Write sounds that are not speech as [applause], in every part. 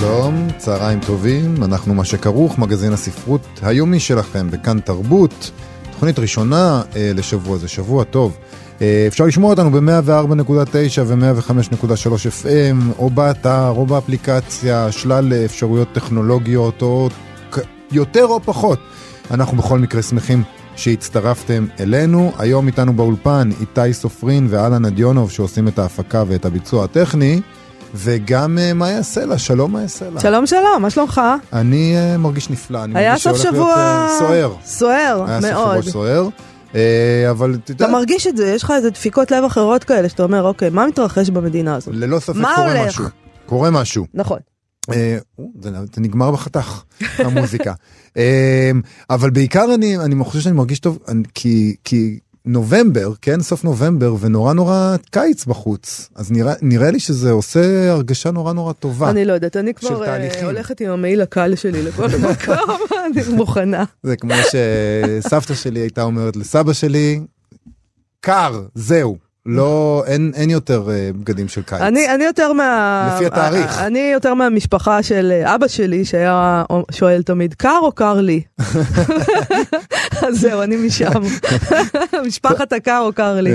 שלום, צהריים טובים, אנחנו מה שכרוך, מגזין הספרות היומי שלכם בכאן תרבות, תוכנית ראשונה אה, לשבוע זה, שבוע טוב. אה, אפשר לשמוע אותנו ב-104.9 ו-105.3 FM, או באתר, או באפליקציה, שלל אפשרויות טכנולוגיות, או יותר או פחות. אנחנו בכל מקרה שמחים שהצטרפתם אלינו. היום איתנו באולפן איתי סופרין ואלן אדיונוב שעושים את ההפקה ואת הביצוע הטכני. וגם uh, מאיה סלע, שלום מאיה סלע. שלום שלום, מה שלומך? אני uh, מרגיש נפלא, אני היה סוף שבוע להיות, uh, סוער. סוער, היה מאוד. היה סוף שבוע סוער. Uh, אבל אתה יודע... אתה מרגיש את זה, יש לך איזה דפיקות לב אחרות כאלה, שאתה אומר, אוקיי, מה מתרחש במדינה הזאת? ללא ספק קורה הולך? משהו. קורה משהו. נכון. זה, נגמר בחתך, המוזיקה. [laughs] אבל בעיקר אני, חושב שאני מרגיש טוב, כי נובמבר, כן, סוף נובמבר, ונורא נורא קיץ בחוץ. אז נראה, נראה לי שזה עושה הרגשה נורא נורא טובה. אני לא יודעת, אני כבר uh, הולכת עם המעיל הקל שלי לכל [laughs] מקום, אני מוכנה. זה כמו שסבתא שלי הייתה אומרת לסבא שלי, קר, זהו. לא, אין, אין יותר uh, בגדים של קיץ. אני, אני יותר מה... לפי התאריך. אני יותר מהמשפחה של אבא שלי, שהיה שואל תמיד, קר או קר לי? [laughs] אז זהו, אני משם. [laughs] משפחת הקר או קר לי.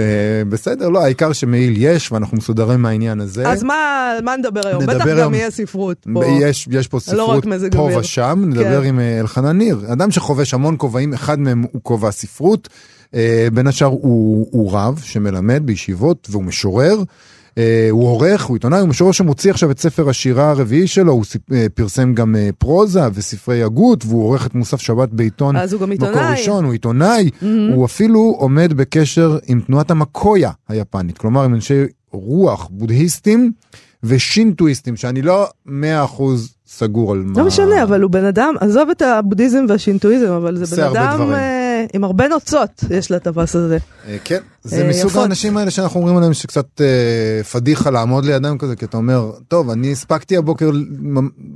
בסדר, לא, העיקר שמעיל יש, ואנחנו מסודרים מהעניין הזה. אז מה, מה נדבר היום? נדבר בטח היום... גם יהיה ספרות פה. יש, יש פה ספרות לא פה ושם, נדבר כן. עם אלחנן ניר, אדם שחובש המון כובעים, אחד מהם הוא כובע ספרות. Uh, בין השאר הוא, הוא רב שמלמד בישיבות והוא משורר. Uh, הוא עורך, הוא עיתונאי, הוא משורר שמוציא עכשיו את ספר השירה הרביעי שלו, הוא uh, פרסם גם פרוזה וספרי הגות, והוא עורך את מוסף שבת בעיתון אז הוא גם עיתונאי. מקור ראשון, הוא עיתונאי, mm-hmm. הוא אפילו עומד בקשר עם תנועת המקויה היפנית, כלומר עם אנשי רוח בודהיסטים ושינטואיסטים, שאני לא מאה אחוז סגור על מה... לא משנה, אבל הוא בן אדם, עזוב את הבודהיזם והשינטואיזם, אבל זה בן אדם... עם הרבה נוצות יש לטווס הזה. כן, זה מסוג האנשים האלה שאנחנו אומרים עליהם שקצת פדיחה לעמוד לידם כזה, כי אתה אומר, טוב, אני הספקתי הבוקר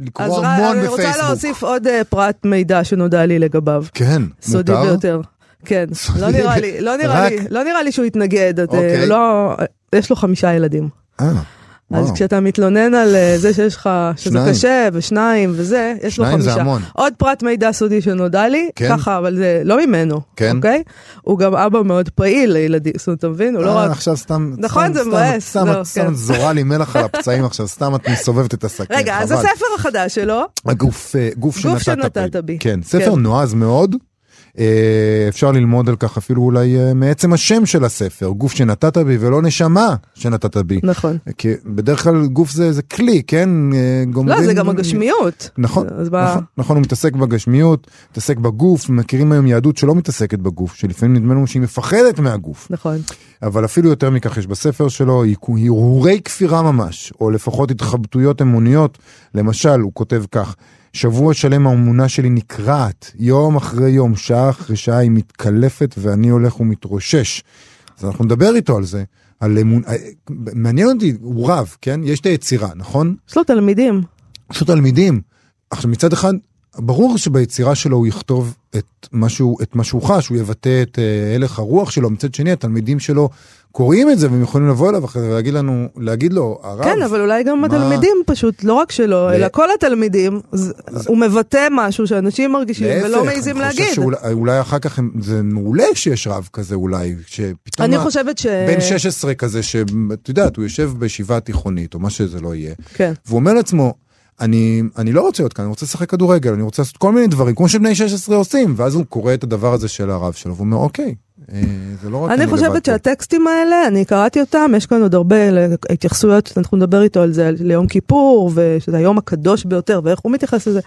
לקרוא המון בפייסבוק. אני רוצה להוסיף עוד פרט מידע שנודע לי לגביו. כן, סודי מותר? ביותר. כן, לא נראה לי, לא נראה לי, לא נראה לי שהוא יתנגד, אוקיי. לא, יש לו חמישה ילדים. אה. אז וואו. כשאתה מתלונן על uh, זה שיש לך, שזה שניים. קשה, ושניים וזה, יש לו שניים זה חמישה. המון. עוד פרט מידע סודי שנודע לי, כן? ככה, אבל זה לא ממנו, כן. אוקיי? הוא גם אבא מאוד פעיל לילדים, זאת אומרת, אתה מבין? הוא לא אה, רק... עכשיו סתם, נכון, זה מבאס, סתם לא, את סתם כן. זורה לי מלח על הפצעים עכשיו, סתם את מסובבת את הסכין, רגע, אז. הספר החדש שלו, הגוף, אה, גוף שנתת, שנתת בי. כן, ספר כן. נועז מאוד. אה, אפשר ללמוד על כך אפילו אולי אה, מעצם השם של הספר, גוף שנתת בי ולא נשמה שנתת בי. נכון. כי בדרך כלל גוף זה, זה כלי, כן? אה, לא, גומרים- זה גם הגשמיות. נכון, נכון, נכון, הוא מתעסק בגשמיות, מתעסק בגוף, מכירים היום יהדות שלא מתעסקת בגוף, שלפעמים נדמה לנו שהיא מפחדת מהגוף. נכון. אבל אפילו יותר מכך יש בספר שלו הרהורי כפירה ממש, או לפחות התחבטויות אמוניות. למשל, הוא כותב כך, שבוע שלם האמונה שלי נקרעת, יום אחרי יום, שעה אחרי שעה היא מתקלפת ואני הולך ומתרושש. אז אנחנו נדבר איתו על זה, על אמון... אה, מעניין אותי, הוא רב, כן? יש את היצירה, נכון? יש לו תלמידים. יש לו תלמידים. עכשיו מצד אחד, ברור שביצירה שלו הוא יכתוב את מה שהוא, את מה שהוא חש, הוא יבטא את אה, הלך הרוח שלו, מצד שני התלמידים שלו קוראים את זה והם יכולים לבוא אליו אחרי זה ולהגיד לנו, להגיד לו, הרב, כן, אבל אולי גם מה- התלמידים פשוט, לא רק שלו, ל- אלא כל התלמידים, אז הוא מבטא משהו שאנשים מרגישים ולא להפך, מעיזים אני חושב להגיד. שאולי אולי אחר כך הם, זה מעולה שיש רב כזה אולי, שפתאום אני ה- חושבת ש... בן 16 כזה, שאת יודעת, הוא יושב בישיבה תיכונית או מה שזה לא יהיה, כן. והוא אומר לעצמו, אני, אני לא רוצה להיות כאן, אני רוצה לשחק כדורגל, אני רוצה לעשות כל מיני דברים, כמו שבני 16 עושים, ואז הוא קורא את הדבר הזה של הרב שלו, והוא אומר, אוקיי, זה לא רק אני, לבד חושבת פה." שהטקסטים האלה, אני קראתי אותם, יש כאן עוד הרבה התייחסויות, אנחנו נדבר איתו על זה, ליום כיפור, ושזה היום הקדוש ביותר, ואיך הוא מתייחס לזה,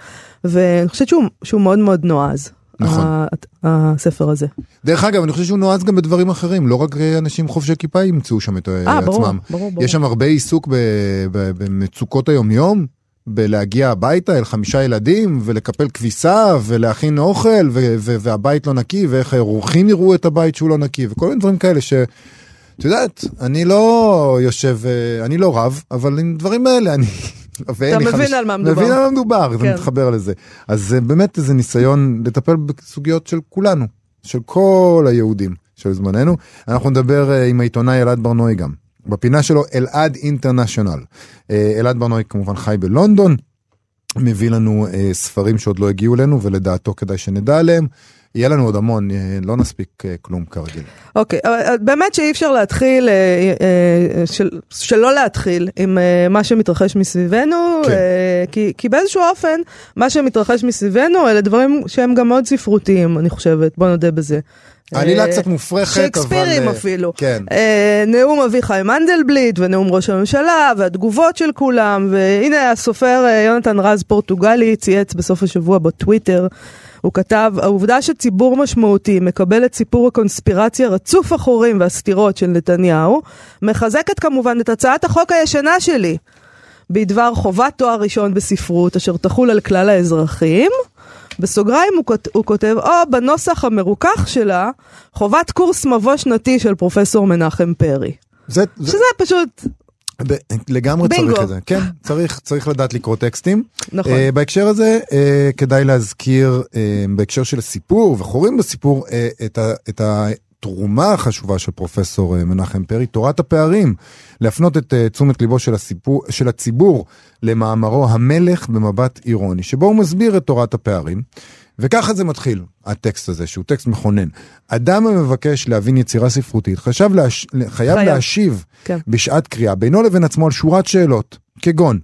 ואני חושבת שהוא, שהוא מאוד מאוד נועז. נכון. הספר הזה. דרך אגב, אני חושב שהוא נועז גם בדברים אחרים, לא רק אה, אנשים חובשי כיפה ימצאו שם את אה, אה, ברור, עצמם. ברור, ברור. יש שם הרבה עיסוק במצוקות היומיום, בלהגיע הביתה אל חמישה ילדים ולקפל כביסה ולהכין אוכל ו- ו- והבית לא נקי ואיך האורחים יראו את הבית שהוא לא נקי וכל מיני דברים כאלה ש... את יודעת, אני לא יושב, אה, אני לא רב, אבל עם דברים האלה אני... [laughs] אתה מבין על מה מדובר. מבין על מה מדובר, זה כן. מתחבר לזה. אז זה באמת איזה ניסיון לטפל בסוגיות של כולנו, של כל היהודים של זמננו. אנחנו נדבר אה, עם העיתונאי אלעד ברנועי גם. בפינה שלו אלעד אינטרנשיונל. אה, אלעד ברנועי כמובן חי בלונדון, מביא לנו אה, ספרים שעוד לא הגיעו אלינו ולדעתו כדאי שנדע עליהם. יהיה לנו עוד המון, אה, לא נספיק אה, כלום כרגיל. אוקיי, אבל אה, באמת שאי אפשר להתחיל, של, שלא להתחיל עם מה שמתרחש מסביבנו, כן. אה, כי, כי באיזשהו אופן, מה שמתרחש מסביבנו אלה דברים שהם גם מאוד ספרותיים, אני חושבת, בוא נודה בזה. העלילה אה, קצת מופרכת, אבל... שייקספירים אפילו. כן. נאום אביחי מנדלבליט ונאום ראש הממשלה והתגובות של כולם, והנה הסופר יונתן רז פורטוגלי צייץ בסוף השבוע בטוויטר. הוא כתב, העובדה שציבור משמעותי מקבל את סיפור הקונספירציה רצוף החורים והסתירות של נתניהו, מחזקת כמובן את הצעת החוק הישנה שלי, בדבר חובת תואר ראשון בספרות אשר תחול על כלל האזרחים. בסוגריים הוא, כות- הוא כותב, או בנוסח המרוכך שלה, חובת קורס מבוא שנתי של פרופסור מנחם פרי. זה, זה, שזה פשוט, ב- לגמרי בינגו. צריך את זה, כן, צריך, צריך לדעת לקרוא טקסטים. נכון. Uh, בהקשר הזה uh, כדאי להזכיר uh, בהקשר של הסיפור וחורים בסיפור uh, את, ה, את התרומה החשובה של פרופסור uh, מנחם פרי, תורת הפערים, להפנות את uh, תשומת ליבו של, הסיפור, של הציבור למאמרו המלך במבט אירוני, שבו הוא מסביר את תורת הפערים. וככה זה מתחיל, הטקסט הזה, שהוא טקסט מכונן. אדם המבקש להבין יצירה ספרותית חשב להש... חייב חייב. להשיב כן. בשעת קריאה בינו לבין עצמו על שורת שאלות, כגון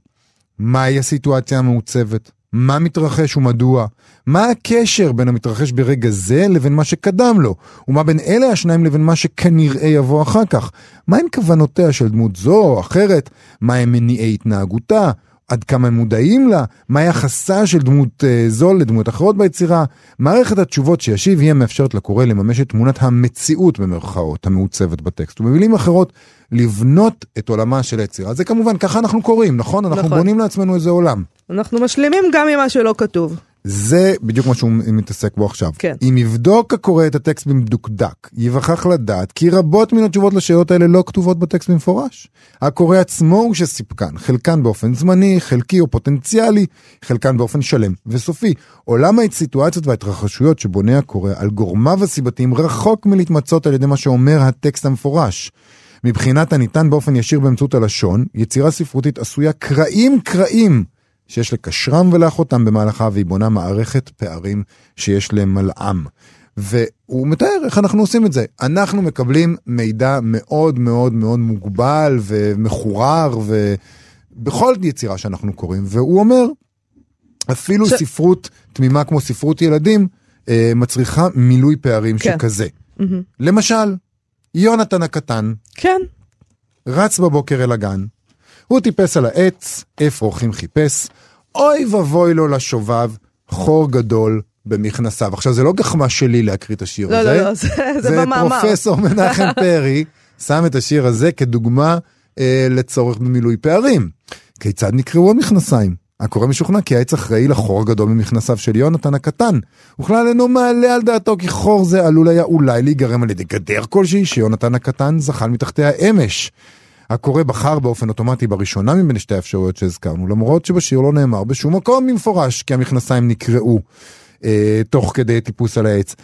מהי הסיטואציה המעוצבת? מה מתרחש ומדוע? מה הקשר בין המתרחש ברגע זה לבין מה שקדם לו? ומה בין אלה השניים לבין מה שכנראה יבוא אחר כך? מהם כוונותיה של דמות זו או אחרת? מהם מניעי התנהגותה? עד כמה הם מודעים לה? מה יחסה של דמות אה, זו לדמות אחרות ביצירה? מערכת התשובות שישיב היא המאפשרת לקורא לממש את תמונת המציאות במרכאות המעוצבת בטקסט. ובמילים אחרות, לבנות את עולמה של היצירה. זה כמובן, ככה אנחנו קוראים, נכון? אנחנו נכון. בונים לעצמנו איזה עולם. אנחנו משלימים גם עם מה שלא כתוב. זה בדיוק מה שהוא מתעסק בו עכשיו. כן. אם יבדוק הקורא את הטקסט במדוקדק, ייווכח לדעת כי רבות מן התשובות לשאלות האלה לא כתובות בטקסט במפורש. הקורא עצמו הוא שסיפקן, חלקן באופן זמני, חלקי או פוטנציאלי, חלקן באופן שלם וסופי. עולם הסיטואציות וההתרחשויות שבונה הקורא על גורמיו הסיבתיים רחוק מלהתמצות על ידי מה שאומר הטקסט המפורש. מבחינת הניתן באופן ישיר באמצעות הלשון, יצירה ספרותית עשויה קרעים קרעים שיש לקשרם ולאחותם במהלכה והיא בונה מערכת פערים שיש למלאם. והוא מתאר איך אנחנו עושים את זה. אנחנו מקבלים מידע מאוד מאוד מאוד מוגבל ומחורר ובכל יצירה שאנחנו קוראים, והוא אומר, אפילו ש- ספרות תמימה כמו ספרות ילדים אה, מצריכה מילוי פערים כן. שכזה. למשל, יונתן הקטן כן, רץ בבוקר אל הגן. הוא טיפס על העץ, אפרוחים חיפש, אוי ואבוי לו לשובב, חור גדול במכנסיו. עכשיו, זה לא גחמה שלי להקריא את השיר לא, הזה. לא, לא, זה, זה במאמר. פרופסור [laughs] מנחם פרי שם את השיר הזה כדוגמה אה, לצורך במילוי פערים. כיצד נקראו המכנסיים? הקורא משוכנע כי העץ אחראי לחור הגדול ממכנסיו של יונתן הקטן. וכלל אינו מעלה על דעתו כי חור זה עלול היה אולי להיגרם על ידי גדר כלשהי שיונתן הקטן זחל מתחתיה אמש. הקורא בחר באופן אוטומטי בראשונה מבין שתי האפשרויות שהזכרנו, למרות שבשיר לא נאמר בשום מקום במפורש כי המכנסיים נקראו אה, תוך כדי טיפוס על העץ.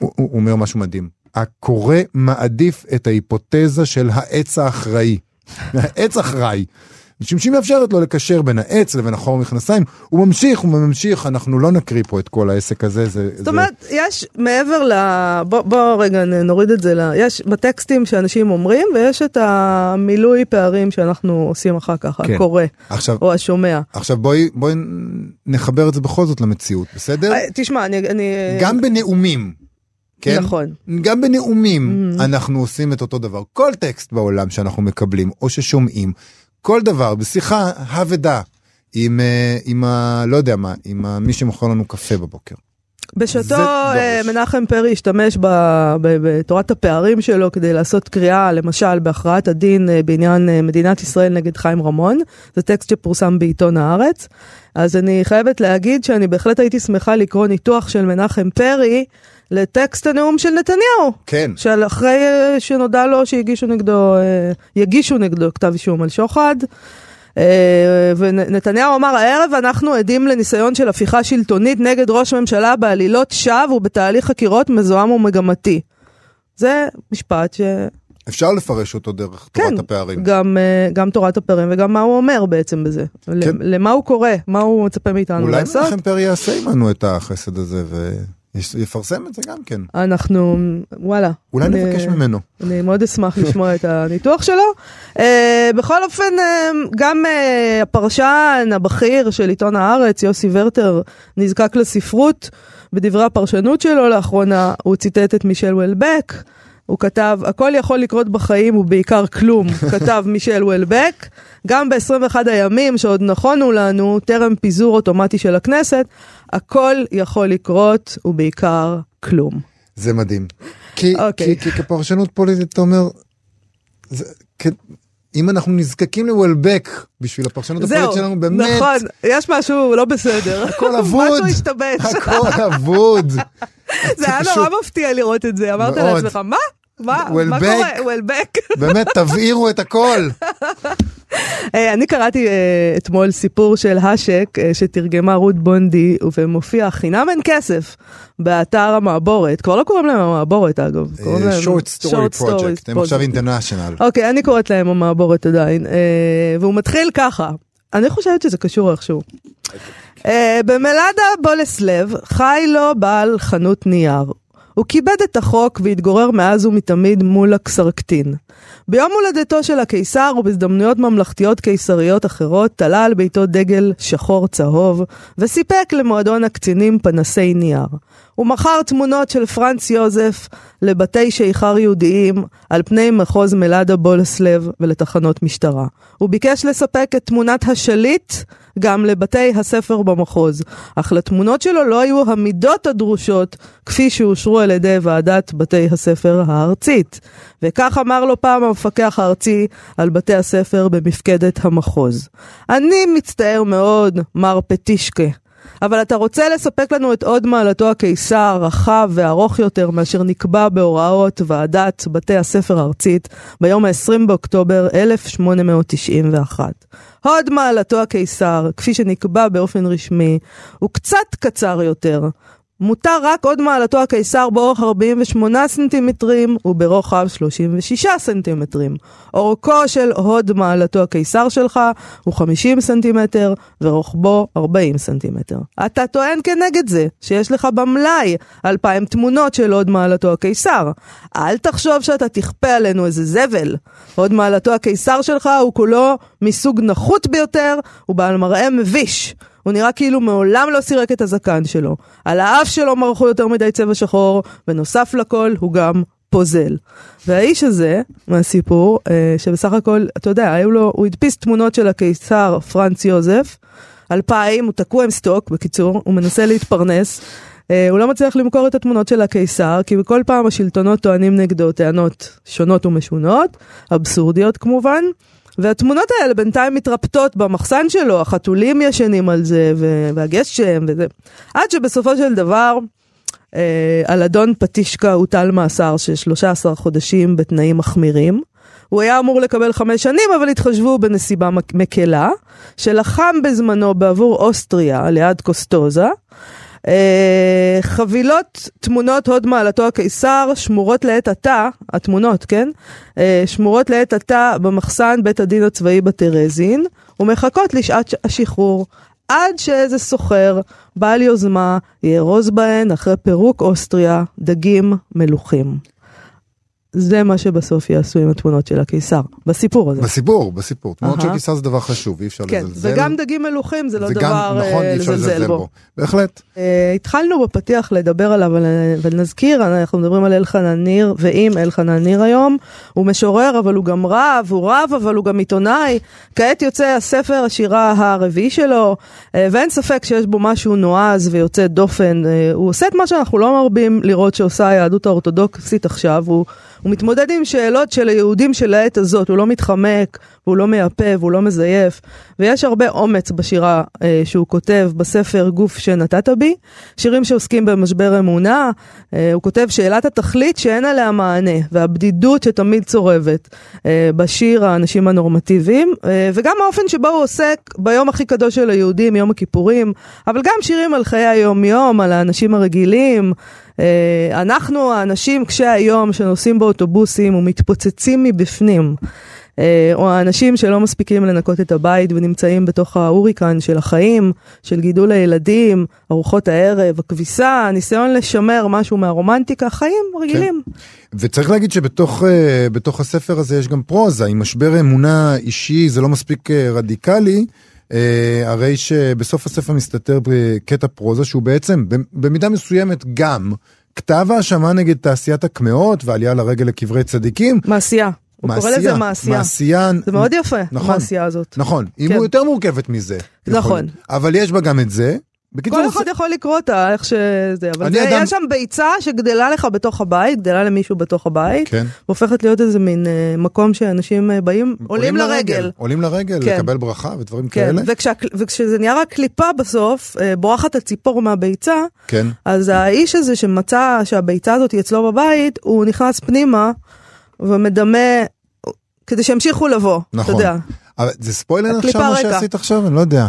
הוא, הוא אומר משהו מדהים. הקורא מעדיף את ההיפותזה של העץ האחראי. [laughs] העץ אחראי. משום שהיא מאפשרת לו לקשר בין העץ לבין החור המכנסיים. הוא ממשיך וממשיך, אנחנו לא נקריא פה את כל העסק הזה. זה, זאת אומרת, יש מעבר ל... בוא, בוא רגע נוריד את זה ל... יש בטקסטים שאנשים אומרים, ויש את המילוי פערים שאנחנו עושים אחר כך, כן. הקורא עכשיו, או השומע. עכשיו בואי, בואי נחבר את זה בכל זאת למציאות, בסדר? אה, תשמע, אני... אני... גם בנאומים. כן? נכון. גם בנאומים אנחנו עושים את אותו דבר. כל טקסט בעולם שאנחנו מקבלים או ששומעים, כל דבר, בשיחה האבדה עם, אה, עם ה... לא יודע מה, עם ה, מי שמוכר לנו קפה בבוקר. בשעתו אה. מנחם פרי השתמש ב- ב- בתורת הפערים שלו כדי לעשות קריאה, למשל, בהכרעת הדין אה, בעניין מדינת ישראל נגד חיים רמון. זה טקסט שפורסם בעיתון הארץ. אז אני חייבת להגיד שאני בהחלט הייתי שמחה לקרוא ניתוח של מנחם פרי לטקסט הנאום של נתניהו. כן. של אחרי אה, שנודע לו שהגישו נגדו, אה, יגישו נגדו כתב אישום על שוחד. אה, ונתניהו אמר, הערב אנחנו עדים לניסיון של הפיכה שלטונית נגד ראש ממשלה בעלילות שווא ובתהליך חקירות מזוהם ומגמתי. זה משפט ש... אפשר לפרש אותו דרך כן, תורת הפערים. גם, אה, גם תורת הפערים וגם מה הוא אומר בעצם בזה. כן. למה הוא קורא, מה הוא מצפה מאיתנו אולי לעשות. מנחם פרי יעשה עמנו את החסד הזה ויפרסם את זה גם כן. אנחנו, וואלה. אולי אני- נבקש ממנו. אני מאוד אשמח לשמוע את הניתוח שלו. Uh, בכל אופן, uh, גם uh, הפרשן הבכיר של עיתון הארץ, יוסי ורטר, נזקק לספרות. בדברי הפרשנות שלו לאחרונה, הוא ציטט את מישל וולבק. הוא כתב, הכל יכול לקרות בחיים ובעיקר כלום, [laughs] כתב מישל וולבק. גם ב-21 הימים שעוד נכונו לנו, טרם פיזור אוטומטי של הכנסת, הכל יכול לקרות ובעיקר כלום. זה מדהים. כי, אוקיי. כי, כי כפרשנות פוליטית אתה אומר, זה, כ, אם אנחנו נזקקים לוולבק בשביל הפרשנות הפוליטית שלנו, באמת, נכון, יש משהו לא בסדר. הכל [laughs] אבוד. משהו השתבש. הכל [laughs] אבוד. זה היה נורא מפתיע לראות את זה, אמרת. לעצמך, מה? מה? מה. קורה? וולבק. [laughs] באמת, תבעירו את הכל. אה, אני קראתי אה, אתמול סיפור של האשק אה, שתרגמה רות בונדי ומופיע חינם אין כסף באתר המעבורת. כבר לא קוראים להם המעבורת אגב. קוראים להם short story Short Stories project, הם עכשיו. אינטרנשיונל. אוקיי, אני קוראת להם המעבורת עדיין, אה, והוא מתחיל ככה. אני חושבת שזה קשור איכשהו. אה, במלאדה בולסלב חי לו בעל חנות נייר. הוא כיבד את החוק והתגורר מאז ומתמיד מול הקסרקטין. ביום הולדתו של הקיסר ובהזדמנויות ממלכתיות קיסריות אחרות תלה על ביתו דגל שחור צהוב וסיפק למועדון הקצינים פנסי נייר. הוא מכר תמונות של פרנץ יוזף לבתי שיכר יהודיים על פני מחוז מלאדה בולסלב ולתחנות משטרה. הוא ביקש לספק את תמונת השליט גם לבתי הספר במחוז, אך לתמונות שלו לא היו המידות הדרושות כפי שאושרו על ידי ועדת בתי הספר הארצית. וכך אמר לו פעם המפקח הארצי על בתי הספר במפקדת המחוז. אני מצטער מאוד, מר פטישקה. אבל אתה רוצה לספק לנו את עוד מעלתו הקיסר, רחב וארוך יותר מאשר נקבע בהוראות ועדת בתי הספר הארצית ביום ה-20 באוקטובר 1891. הוד מעלתו הקיסר, כפי שנקבע באופן רשמי, הוא קצת קצר יותר. מותר רק עוד מעלתו הקיסר באורך 48 סנטימטרים וברוחב 36 סנטימטרים. אורכו של הוד מעלתו הקיסר שלך הוא 50 סנטימטר ורוחבו 40 סנטימטר. אתה טוען כנגד זה שיש לך במלאי 2,000 תמונות של הוד מעלתו הקיסר. אל תחשוב שאתה תכפה עלינו איזה זבל. הוד מעלתו הקיסר שלך הוא כולו מסוג נחות ביותר ובעל מראה מביש. הוא נראה כאילו מעולם לא סירק את הזקן שלו. על האף שלו מרחו יותר מדי צבע שחור, ונוסף לכל הוא גם פוזל. והאיש הזה, מהסיפור, אה, שבסך הכל, אתה יודע, היו לו, הוא הדפיס תמונות של הקיסר פרנץ יוזף, אלפיים, הוא תקוע עם סטוק, בקיצור, הוא מנסה להתפרנס. אה, הוא לא מצליח למכור את התמונות של הקיסר, כי בכל פעם השלטונות טוענים נגדו טענות שונות ומשונות, אבסורדיות כמובן. והתמונות האלה בינתיים מתרפטות במחסן שלו, החתולים ישנים על זה, והגשם וזה. עד שבסופו של דבר, אה, על אדון פטישקה הוטל מאסר של 13 חודשים בתנאים מחמירים. הוא היה אמור לקבל חמש שנים, אבל התחשבו בנסיבה מק- מקלה, שלחם בזמנו בעבור אוסטריה ליד קוסטוזה. אה, חבילות תמונות הוד מעלתו הקיסר שמורות לעת עתה, התמונות, כן? אה, שמורות לעת עתה במחסן בית הדין הצבאי בטרזין, ומחכות לשעת השחרור. עד שאיזה סוחר, בעל יוזמה, יארוז בהן אחרי פירוק אוסטריה דגים מלוכים. זה מה שבסוף יעשו עם התמונות של הקיסר, בסיפור הזה. בסיפור, בסיפור. תמונות אהה. של קיסר זה דבר חשוב, אי אפשר כן, לזלזל. וגם דגים מלוכים זה לא זה דבר גם, נכון, אה, אפשר לזלזל בו. בהחלט. אה, התחלנו בפתיח לדבר עליו, ונזכיר, אנחנו מדברים על אלחנן ניר, ועם אלחנן ניר היום. הוא משורר, אבל הוא גם רב, הוא רב, אבל הוא גם עיתונאי. כעת יוצא הספר השירה הרביעי שלו, אה, ואין ספק שיש בו משהו נועז ויוצא דופן. אה, הוא עושה את מה שאנחנו לא מרבים לראות שעושה היהדות האורתודוקסית עכשיו. הוא, הוא מתמודד עם שאלות של היהודים של העת הזאת, הוא לא מתחמק, והוא לא מייפה, והוא לא מזייף. ויש הרבה אומץ בשירה אה, שהוא כותב בספר גוף שנתת בי, שירים שעוסקים במשבר אמונה, אה, הוא כותב שאלת התכלית שאין עליה מענה, והבדידות שתמיד צורבת אה, בשיר האנשים הנורמטיביים, אה, וגם האופן שבו הוא עוסק ביום הכי קדוש של היהודים, יום הכיפורים, אבל גם שירים על חיי היום-יום, על האנשים הרגילים. אה, אנחנו האנשים קשי היום שנוסעים באוטובוסים ומתפוצצים מבפנים. אה, או האנשים שלא מספיקים לנקות את הבית ונמצאים בתוך ההוריקן של החיים, של גידול הילדים, ארוחות הערב, הכביסה, הניסיון לשמר משהו מהרומנטיקה, חיים רגילים. וצריך להגיד שבתוך אה, הספר הזה יש גם פרוזה, עם משבר אמונה אישי, זה לא מספיק רדיקלי. אה, הרי שבסוף הספר מסתתר בקטע פרוזה שהוא בעצם במידה מסוימת גם כתב האשמה נגד תעשיית הקמעות ועלייה לרגל לקברי צדיקים. מעשייה. הוא קורא לזה מעשייה. מעשייה. זה מאוד יפה, נכון. המעשייה הזאת. נכון, כן. יותר מורכבת מזה. נכון. יכול- אבל יש בה גם את זה. בקיצור, כל זה- אחד יכול לקרוא אותה, איך שזה, אבל זה, אדם- יש שם ביצה שגדלה לך בתוך הבית, גדלה למישהו בתוך הבית, כן. והופכת להיות איזה מין אה, מקום שאנשים אה, באים, עולים לרגל. עולים לרגל, כן. לקבל ברכה ודברים כן, כאלה. וכשה, וכשזה נהיה רק קליפה בסוף, אה, בורחת הציפור מהביצה, כן. אז האיש הזה שמצא שהביצה הזאת היא אצלו בבית, הוא נכנס פנימה ומדמה, כדי שימשיכו לבוא, נכון. אתה יודע. אבל זה ספוילר עכשיו מה. שעשית עכשיו? אני לא יודע.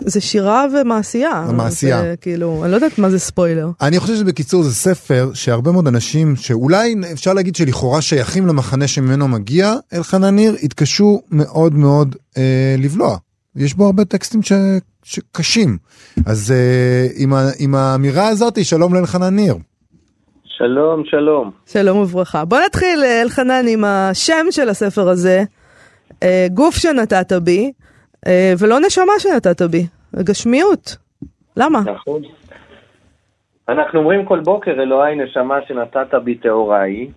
זה שירה ומעשייה. המעשייה. זה כאילו, אני לא יודעת מה זה ספוילר. אני חושב שבקיצור זה ספר שהרבה מאוד אנשים שאולי אפשר להגיד שלכאורה שייכים למחנה שממנו מגיע אלחנן ניר, התקשו מאוד מאוד אה, לבלוע. יש בו הרבה טקסטים ש... שקשים. אז אה, עם, ה... עם האמירה הזאת, שלום לאלחנן ניר. שלום, שלום. שלום וברכה. בוא נתחיל, אה, אלחנן, עם השם של הספר הזה, אה, גוף שנתת בי, אה, ולא נשמה שנתת בי, גשמיות. למה? נכון. אנחנו אומרים כל בוקר, אלוהי נשמה שנתת בי טהורה היא,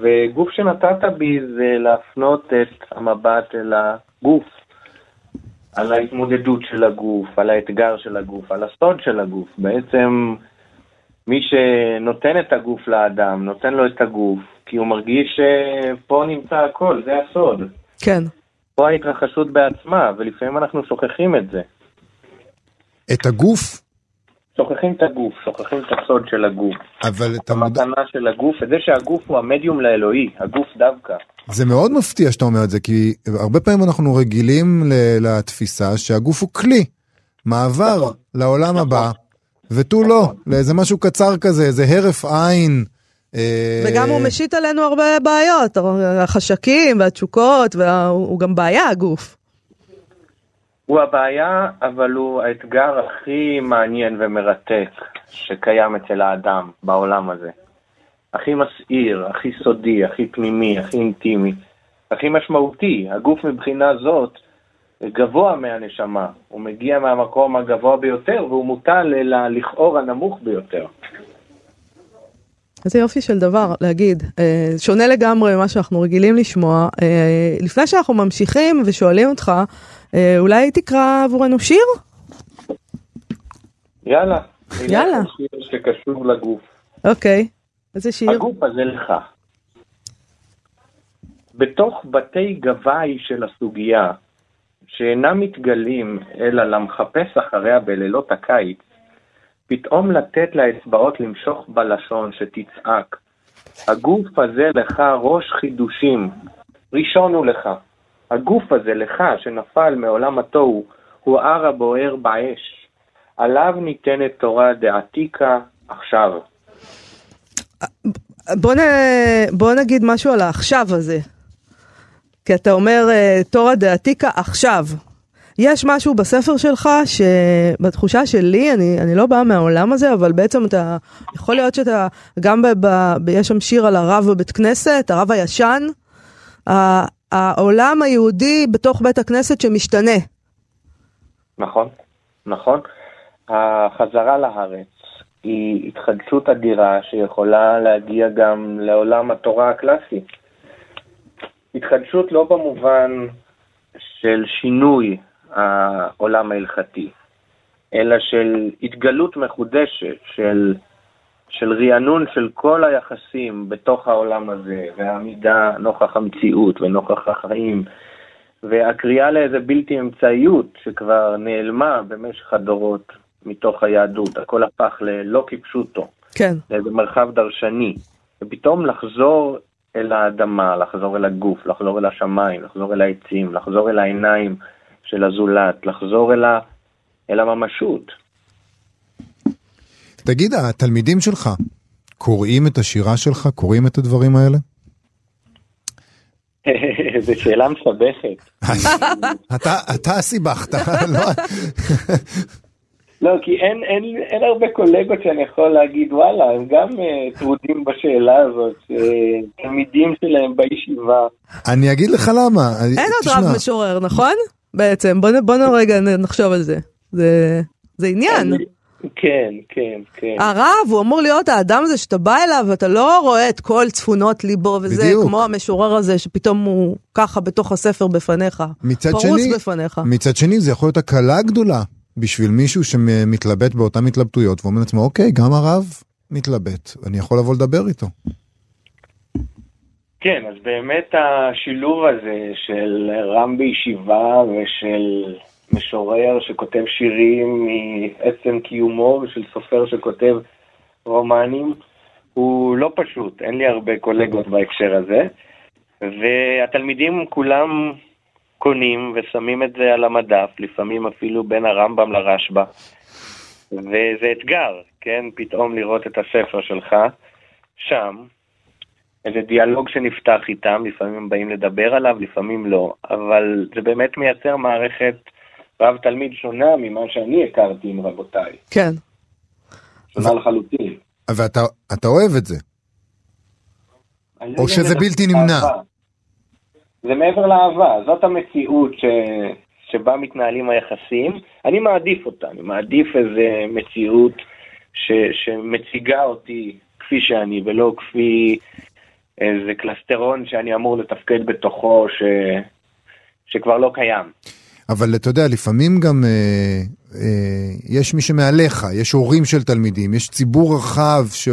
וגוף שנתת בי זה להפנות את המבט אל הגוף, על ההתמודדות של הגוף, על האתגר של הגוף, על הסוד של הגוף. בעצם מי שנותן את הגוף לאדם, נותן לו את הגוף, כי הוא מרגיש שפה נמצא הכל, זה הסוד. כן. פה ההתרחשות בעצמה, ולפעמים אנחנו שוכחים את זה. את הגוף, שוכחים את הגוף, שוכחים את הסוד של הגוף. אבל אתה מודע... המתנה של הגוף, את זה שהגוף הוא המדיום לאלוהי, הגוף דווקא. זה מאוד מפתיע שאתה אומר את זה, כי הרבה פעמים אנחנו רגילים ל- לתפיסה שהגוף הוא כלי, מעבר נכון. לעולם הבא, ותו לא, לאיזה משהו קצר כזה, איזה הרף עין. אה, וגם הוא משית עלינו הרבה בעיות, החשקים והתשוקות, וה- הוא הוא גם בעיה, הגוף. הוא הבעיה, אבל הוא האתגר הכי מעניין ומרתק שקיים אצל האדם בעולם הזה. הכי מסעיר, הכי סודי, הכי פנימי, הכי אינטימי, הכי משמעותי. הגוף מבחינה זאת גבוה מהנשמה. הוא מגיע מהמקום הגבוה ביותר והוא מוטל אל הלכאור הנמוך ביותר. איזה יופי של דבר להגיד, אה, שונה לגמרי ממה שאנחנו רגילים לשמוע. אה, לפני שאנחנו ממשיכים ושואלים אותך, אה, אולי תקרא עבורנו שיר? יאללה. יאללה. לשיר שקשור לגוף. אוקיי. איזה שיר? הגוף הזה לך. בתוך בתי גבאי של הסוגיה, שאינם מתגלים אלא למחפש אחריה בלילות הקיץ, פתאום לתת לאצבעות למשוך בלשון שתצעק. הגוף הזה לך ראש חידושים, ראשון הוא לך. הגוף הזה לך שנפל מעולם התוהו, הוא הר הבוער באש. עליו ניתנת תורה דעתיקה עכשיו. בוא, נ... בוא נגיד משהו על העכשיו הזה. כי אתה אומר אה, תורה דעתיקה עכשיו. יש משהו בספר שלך שבתחושה שלי, אני, אני לא באה מהעולם הזה, אבל בעצם אתה, יכול להיות שאתה, גם ב, ב, ב, יש שם שיר על הרב בבית כנסת, הרב הישן, ה, העולם היהודי בתוך בית הכנסת שמשתנה. נכון, נכון. החזרה לארץ היא התחדשות אדירה שיכולה להגיע גם לעולם התורה הקלאסי. התחדשות לא במובן של שינוי העולם ההלכתי, אלא של התגלות מחודשת, של, של רענון של כל היחסים בתוך העולם הזה, והעמידה נוכח המציאות ונוכח החיים, והקריאה לאיזה בלתי אמצעיות שכבר נעלמה במשך הדורות מתוך היהדות, הכל הפך ללא כפשוטו, כן. לאיזה מרחב דרשני, ופתאום לחזור אל האדמה, לחזור אל הגוף, לחזור אל השמיים, לחזור אל העצים, לחזור אל העיניים של הזולת, לחזור אל, ה... אל הממשות. תגיד, התלמידים שלך קוראים את השירה שלך? קוראים את הדברים האלה? [laughs] זו שאלה מסבכת. [laughs] אתה, אתה סיבכת, [laughs] לא? לא, כי אין, אין, אין הרבה קולגות שאני יכול להגיד, וואלה, הם גם uh, טרודים בשאלה הזאת, תלמידים שלהם בישיבה. אני אגיד לך למה. אין עוד רב משורר, נכון? בעצם, בוא, בוא רגע נחשוב על זה. זה, זה עניין. כן, כן, כן. הרב, הוא אמור להיות האדם הזה שאתה בא אליו ואתה לא רואה את כל צפונות ליבו וזה, בדיוק. כמו המשורר הזה שפתאום הוא ככה בתוך הספר בפניך. מצד פרוס שני, בפניך. מצד שני זה יכול להיות הקלה גדולה בשביל מישהו שמתלבט באותן התלבטויות ואומר לעצמו, אוקיי, גם הרב מתלבט, אני יכול לבוא לדבר איתו. כן, אז באמת השילוב הזה של רם בישיבה ושל משורר שכותב שירים מעצם קיומו ושל סופר שכותב רומנים הוא לא פשוט, אין לי הרבה קולגות בהקשר הזה. והתלמידים כולם קונים ושמים את זה על המדף, לפעמים אפילו בין הרמב"ם לרשב"א. וזה אתגר, כן? פתאום לראות את הספר שלך שם, איזה דיאלוג שנפתח איתם, לפעמים הם באים לדבר עליו, לפעמים לא, אבל זה באמת מייצר מערכת רב תלמיד שונה ממה שאני הכרתי עם רבותיי. כן. שונה לחלוטין. ואתה אתה אוהב את זה. או שזה בלתי נמנע. זה מעבר לאהבה, זאת המציאות ש... שבה מתנהלים היחסים. אני מעדיף אותה, אני מעדיף איזה מציאות ש... שמציגה אותי כפי שאני, ולא כפי איזה קלסטרון שאני אמור לתפקד בתוכו, ש... שכבר לא קיים. אבל אתה יודע, לפעמים גם אה, אה, יש מי שמעליך, יש הורים של תלמידים, יש ציבור רחב ש,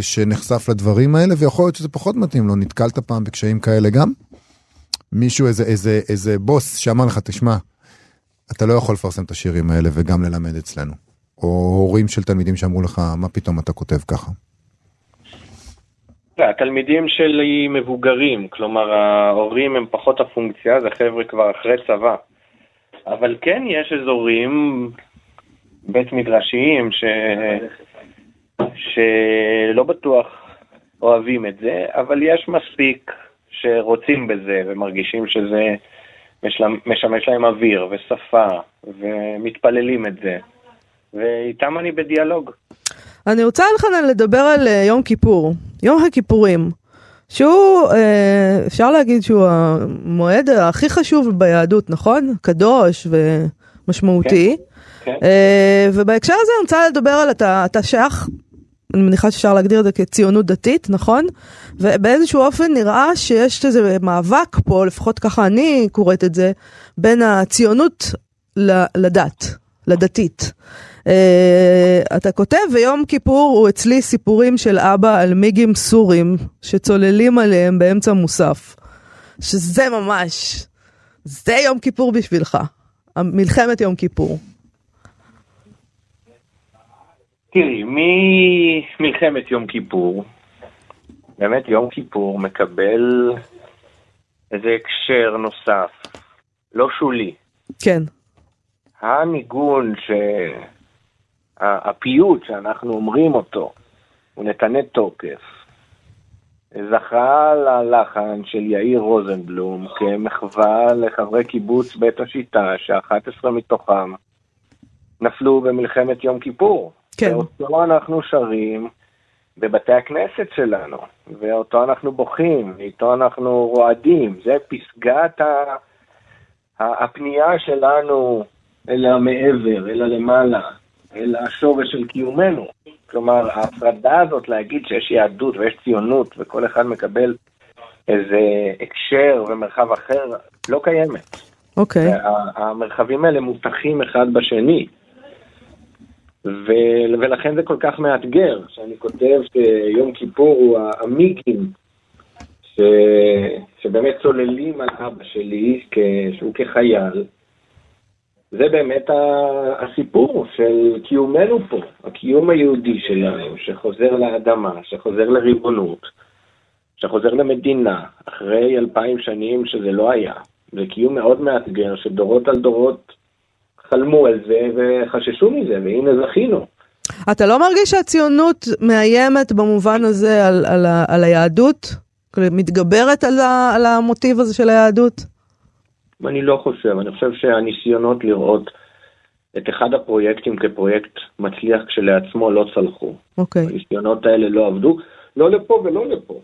שנחשף לדברים האלה, ויכול להיות שזה פחות מתאים לו. נתקלת פעם בקשיים כאלה גם? מישהו, איזה, איזה, איזה בוס שאמר לך, תשמע, אתה לא יכול לפרסם את השירים האלה וגם ללמד אצלנו. או הורים של תלמידים שאמרו לך, מה פתאום אתה כותב ככה? התלמידים שלי מבוגרים, כלומר ההורים הם פחות הפונקציה, זה חבר'ה כבר אחרי צבא. אבל כן יש אזורים בית מדרשיים ש... שלא בטוח אוהבים את זה, אבל יש מספיק שרוצים בזה ומרגישים שזה משמש להם אוויר ושפה ומתפללים את זה, ואיתם אני בדיאלוג. אני רוצה אלחנן לדבר על אה, יום כיפור, יום הכיפורים, שהוא, אה, אפשר להגיד שהוא המועד הכי חשוב ביהדות, נכון? קדוש ומשמעותי. כן, כן. אה, ובהקשר הזה אני רוצה לדבר על, אתה, אתה שייך, אני מניחה שאפשר להגדיר את זה כציונות דתית, נכון? ובאיזשהו אופן נראה שיש איזה מאבק פה, לפחות ככה אני קוראת את זה, בין הציונות לדת, לדתית. Uh, אתה כותב, ויום כיפור הוא אצלי סיפורים של אבא על מיגים סורים שצוללים עליהם באמצע מוסף. שזה ממש, זה יום כיפור בשבילך, מלחמת יום כיפור. תראי, ממלחמת יום כיפור, באמת יום כיפור מקבל איזה הקשר נוסף, לא שולי. כן. הניגון ש... הפיוט שאנחנו אומרים אותו, הוא נתנה תוקף. זכה ללחן של יאיר רוזנבלום כמחווה לחברי קיבוץ בית השיטה, ש-11 מתוכם נפלו במלחמת יום כיפור. כן. ואותו אנחנו שרים בבתי הכנסת שלנו, ואותו אנחנו בוכים, ואיתו אנחנו רועדים. זה פסגת ה... הפנייה שלנו אל המעבר, אל הלמעלה, אל השורש של קיומנו. כלומר, ההפרדה הזאת להגיד שיש יהדות ויש ציונות וכל אחד מקבל איזה הקשר ומרחב אחר, לא קיימת. אוקיי. המרחבים האלה מותחים אחד בשני. ו- ולכן זה כל כך מאתגר, שאני כותב שיום כיפור הוא המיגים ש... שבאמת צוללים על אבא שלי, כ... שהוא כחייל. זה באמת הסיפור של קיומנו פה, הקיום היהודי שלנו, שחוזר לאדמה, שחוזר לריבונות, שחוזר למדינה, אחרי אלפיים שנים שזה לא היה. זה קיום מאוד מאתגר, שדורות על דורות חלמו על זה וחששו מזה, והנה זכינו. אתה לא מרגיש שהציונות מאיימת במובן הזה על, על, על היהדות? מתגברת על, ה, על המוטיב הזה של היהדות? אני לא חושב, אני חושב שהניסיונות לראות את אחד הפרויקטים כפרויקט מצליח כשלעצמו לא צלחו. אוקיי. Okay. הניסיונות האלה לא עבדו, לא לפה ולא לפה.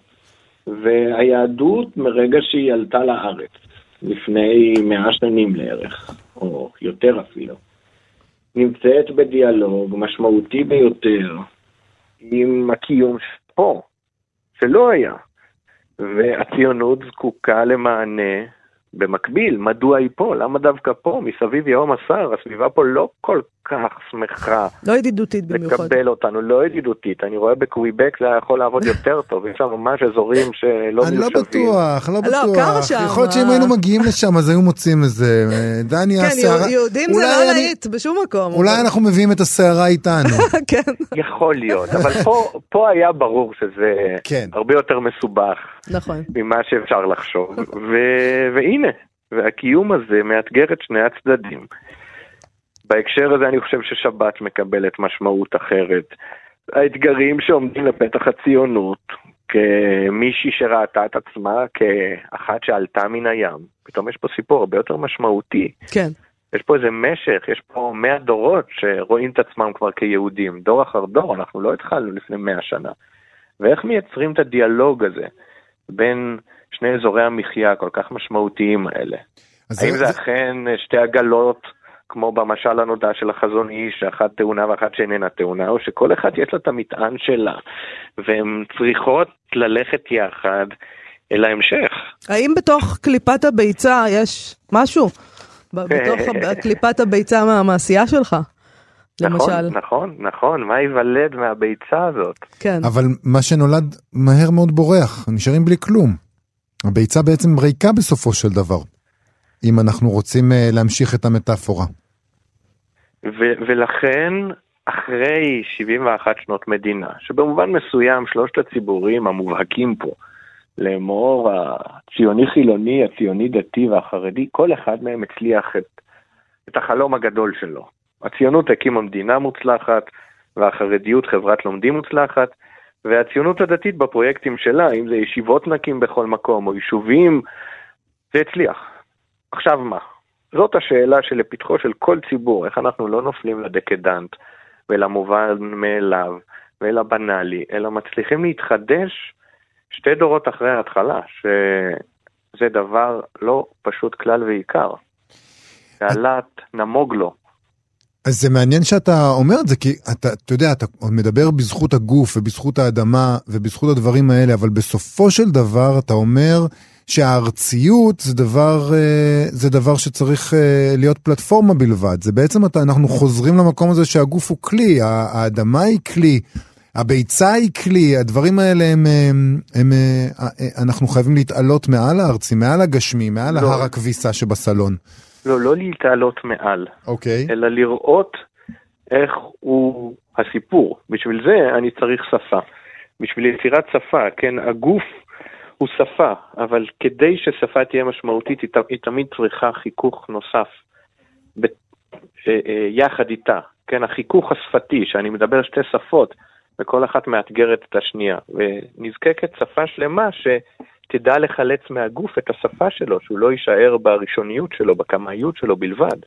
והיהדות, מרגע שהיא עלתה לארץ, לפני מאה שנים לערך, או יותר אפילו, נמצאת בדיאלוג משמעותי ביותר עם הקיום פה, שלא היה. והציונות זקוקה למענה במקביל, מדוע היא פה? למה דווקא פה? מסביב יהום הסער, הסביבה פה לא כל כך שמחה. לא ידידותית במיוחד. לקבל אותנו, לא ידידותית. אני רואה בקוויבק זה יכול לעבוד יותר טוב, יש שם ממש אזורים שלא מיושבים. אני לא בטוח, לא לא, בטוח. יכול להיות שאם היינו מגיעים לשם אז היו מוצאים איזה... דני כן, הסערה... יהודים זה לא להיט בשום מקום. אולי אנחנו מביאים את הסערה איתנו. [laughs] כן, יכול להיות, אבל פה, פה היה ברור שזה כן. הרבה יותר מסובך נכון. ממה שאפשר לחשוב, והנה, והקיום הזה מאתגר את שני הצדדים. בהקשר הזה אני חושב ששבת מקבלת משמעות אחרת. האתגרים שעומדים לפתח הציונות, כמישהי שראתה את עצמה כאחת שעלתה מן הים, פתאום יש פה סיפור הרבה יותר משמעותי. כן. יש פה איזה משך, יש פה מאה דורות שרואים את עצמם כבר כיהודים, דור אחר דור, אנחנו לא התחלנו לפני מאה שנה. ואיך מייצרים את הדיאלוג הזה בין שני אזורי המחיה הכל כך משמעותיים האלה? האם זה- זה זה- אכן שתי עגלות, כמו במשל הנודע של החזון איש, שאחת טעונה ואחת שאיננה טעונה, או שכל אחת יש לה את המטען שלה, והן צריכות ללכת יחד אל ההמשך. האם בתוך קליפת הביצה יש משהו? ב- בתוך קליפת הביצה מה- מהעשייה שלך? נכון, למשל. נכון, נכון, מה ייוולד מהביצה הזאת? כן. אבל מה שנולד מהר מאוד בורח, נשארים בלי כלום. הביצה בעצם ריקה בסופו של דבר, אם אנחנו רוצים אה, להמשיך את המטאפורה. ו- ולכן, אחרי 71 שנות מדינה, שבמובן מסוים שלושת הציבורים המובהקים פה, לאמור הציוני-חילוני, הציוני-דתי והחרדי, כל אחד מהם הצליח את, את החלום הגדול שלו. הציונות הקימה מדינה מוצלחת, והחרדיות חברת לומדים מוצלחת, והציונות הדתית בפרויקטים שלה, אם זה ישיבות נקים בכל מקום, או יישובים, זה הצליח. עכשיו מה? זאת השאלה שלפתחו של כל ציבור, איך אנחנו לא נופלים לדקדנט ולמובן מאליו ולבנאלי, אלא מצליחים להתחדש שתי דורות אחרי ההתחלה, שזה דבר לא פשוט כלל ועיקר. תעלת נמוג לו. אז זה מעניין שאתה אומר את זה, כי אתה, אתה יודע, אתה מדבר בזכות הגוף ובזכות האדמה ובזכות הדברים האלה, אבל בסופו של דבר אתה אומר שהארציות זה דבר, אה, זה דבר שצריך אה, להיות פלטפורמה בלבד. זה בעצם, אתה, אנחנו חוזרים למקום הזה שהגוף הוא כלי, האדמה היא כלי. הביצה היא כלי, הדברים האלה הם, הם, הם, אה, אנחנו חייבים להתעלות מעל הארצי, מעל הגשמי, מעל לא. הר הכביסה שבסלון. לא, לא להתעלות מעל, אוקיי. אלא לראות איך הוא הסיפור. בשביל זה אני צריך שפה. בשביל יצירת שפה, כן, הגוף הוא שפה, אבל כדי ששפה תהיה משמעותית, היא, תמיד צריכה חיכוך נוסף ב- אה, אה, יחד איתה. כן, החיכוך השפתי, שאני מדבר שתי שפות, וכל אחת מאתגרת את השנייה, ונזקקת שפה שלמה שתדע לחלץ מהגוף את השפה שלו, שהוא לא יישאר בראשוניות שלו, בקמאיות שלו בלבד.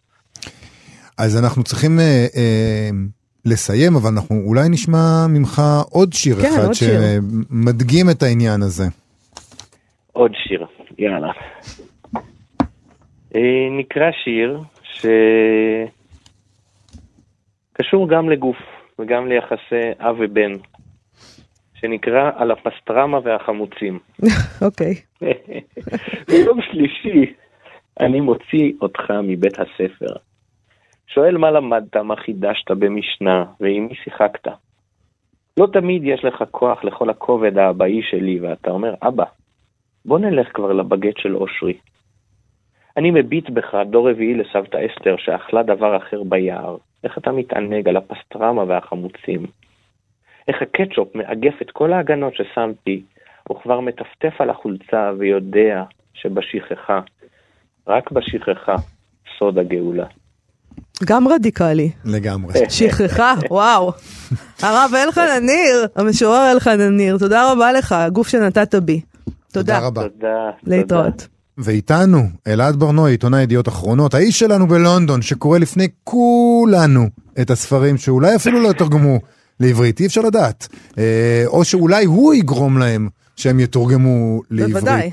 אז אנחנו צריכים אה, אה, לסיים, אבל אנחנו אולי נשמע ממך עוד שיר כן, אחד עוד שיר. שמדגים את העניין הזה. עוד שיר, יאללה. אה, נקרא שיר שקשור גם לגוף וגם ליחסי אב ובן, שנקרא על הפסטרמה והחמוצים. [laughs] אוקיי. ביום שלישי אני מוציא אותך מבית הספר. שואל מה למדת, מה חידשת במשנה, ועם מי שיחקת. לא תמיד יש לך כוח לכל הכובד האבאי שלי, ואתה אומר, אבא, בוא נלך כבר לבגט של אושרי. אני מביט בך, דור רביעי לסבתא אסתר, שאכלה דבר אחר ביער. איך אתה מתענג על הפסטרמה והחמוצים. איך הקטשופ מאגף את כל ההגנות ששמתי, הוא כבר מטפטף על החולצה ויודע שבשכחה, רק בשכחה, סוד הגאולה. גם רדיקלי. לגמרי. שכחה, וואו. הרב אלחנניר, המשורר אלחנניר, תודה רבה לך, הגוף שנתת בי. תודה. תודה רבה. תודה. להתראות. ואיתנו, אלעד ברנועי, עיתונאי ידיעות אחרונות, האיש שלנו בלונדון, שקורא לפני כולנו את הספרים שאולי אפילו לא יתרגמו לעברית, אי אפשר לדעת. אה, או שאולי הוא יגרום להם שהם יתורגמו לעברית. בוודאי.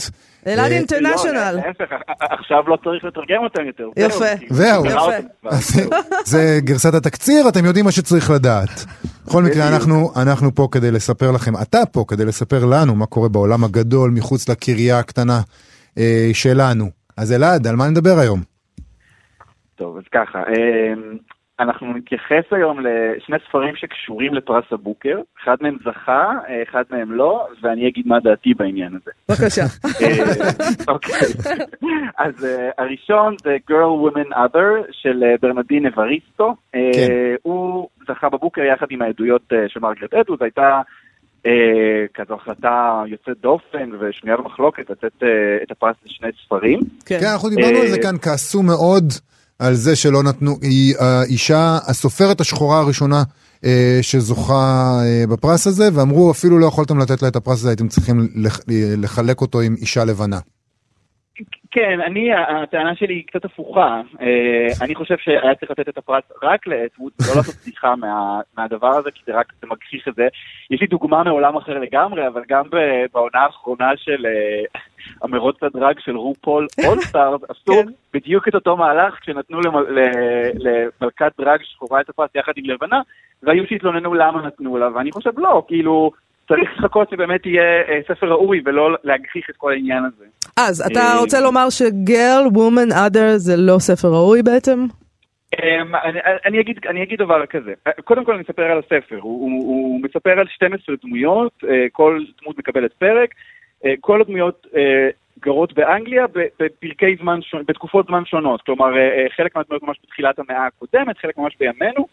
אלעד אה, אינטרנשיונל. לא, להפך, עכשיו לא צריך לתרגם אותם יותר. יפה. זהו. זה גרסת התקציר, אתם יודעים מה שצריך לדעת. בכל מקרה, אנחנו, אנחנו פה כדי לספר לכם, אתה פה כדי לספר לנו מה קורה בעולם הגדול מחוץ לקריה הקטנה אה, שלנו. אז אלעד, על מה נדבר היום? טוב, אז ככה, אמ, אנחנו נתייחס היום לשני ספרים שקשורים לפרס הבוקר, אחד מהם זכה, אחד מהם לא, ואני אגיד מה דעתי בעניין הזה. בבקשה. אה, אוקיי. אז אה, הראשון זה Girl Women Other של אה, ברנדין אבריסטו. כן. הוא זכה בבוקר יחד עם העדויות של מרגרט אדווד, הייתה אה, כזו החלטה יוצאת דופן ושנויה במחלוקת לתת את הפרס לשני ספרים. כן. כן, אנחנו דיברנו על זה כאן, כעסו מאוד על זה שלא נתנו, היא האישה, הסופרת השחורה הראשונה אה, שזוכה אה, בפרס הזה, ואמרו אפילו לא יכולתם לתת לה את הפרס הזה, הייתם צריכים לח- לחלק אותו עם אישה לבנה. כן, אני, הטענה שלי היא קצת הפוכה. אה, אני חושב שהיה צריך לתת את הפרס רק לאטווד, לא לעשות בדיחה מה, מהדבר הזה, כי זה רק זה מגחיך את זה. יש לי דוגמה מעולם אחר לגמרי, אבל גם בעונה האחרונה של אה, המרוץ לדראג של רופול All Stars, [laughs] עשו כן. בדיוק את אותו מהלך כשנתנו למלכת דראג שחורה את הפרס יחד עם לבנה, והיו שהתלוננו למה נתנו לה, ואני חושב לא, כאילו... צריך לחכות שבאמת יהיה אה, ספר ראוי ולא להגחיך את כל העניין הזה. אז אתה אה, רוצה לומר ש Girl, Woman, Other זה לא ספר ראוי בעצם? אמ, אני, אני, אגיד, אני אגיד דבר כזה, קודם כל אני אספר על הספר, הוא, הוא, הוא מספר על 12 דמויות, אה, כל דמות מקבלת פרק, כל הדמויות גרות באנגליה בפרקי זמן, בתקופות זמן שונות, כלומר חלק מהדמויות ממש בתחילת המאה הקודמת, חלק ממש בימינו,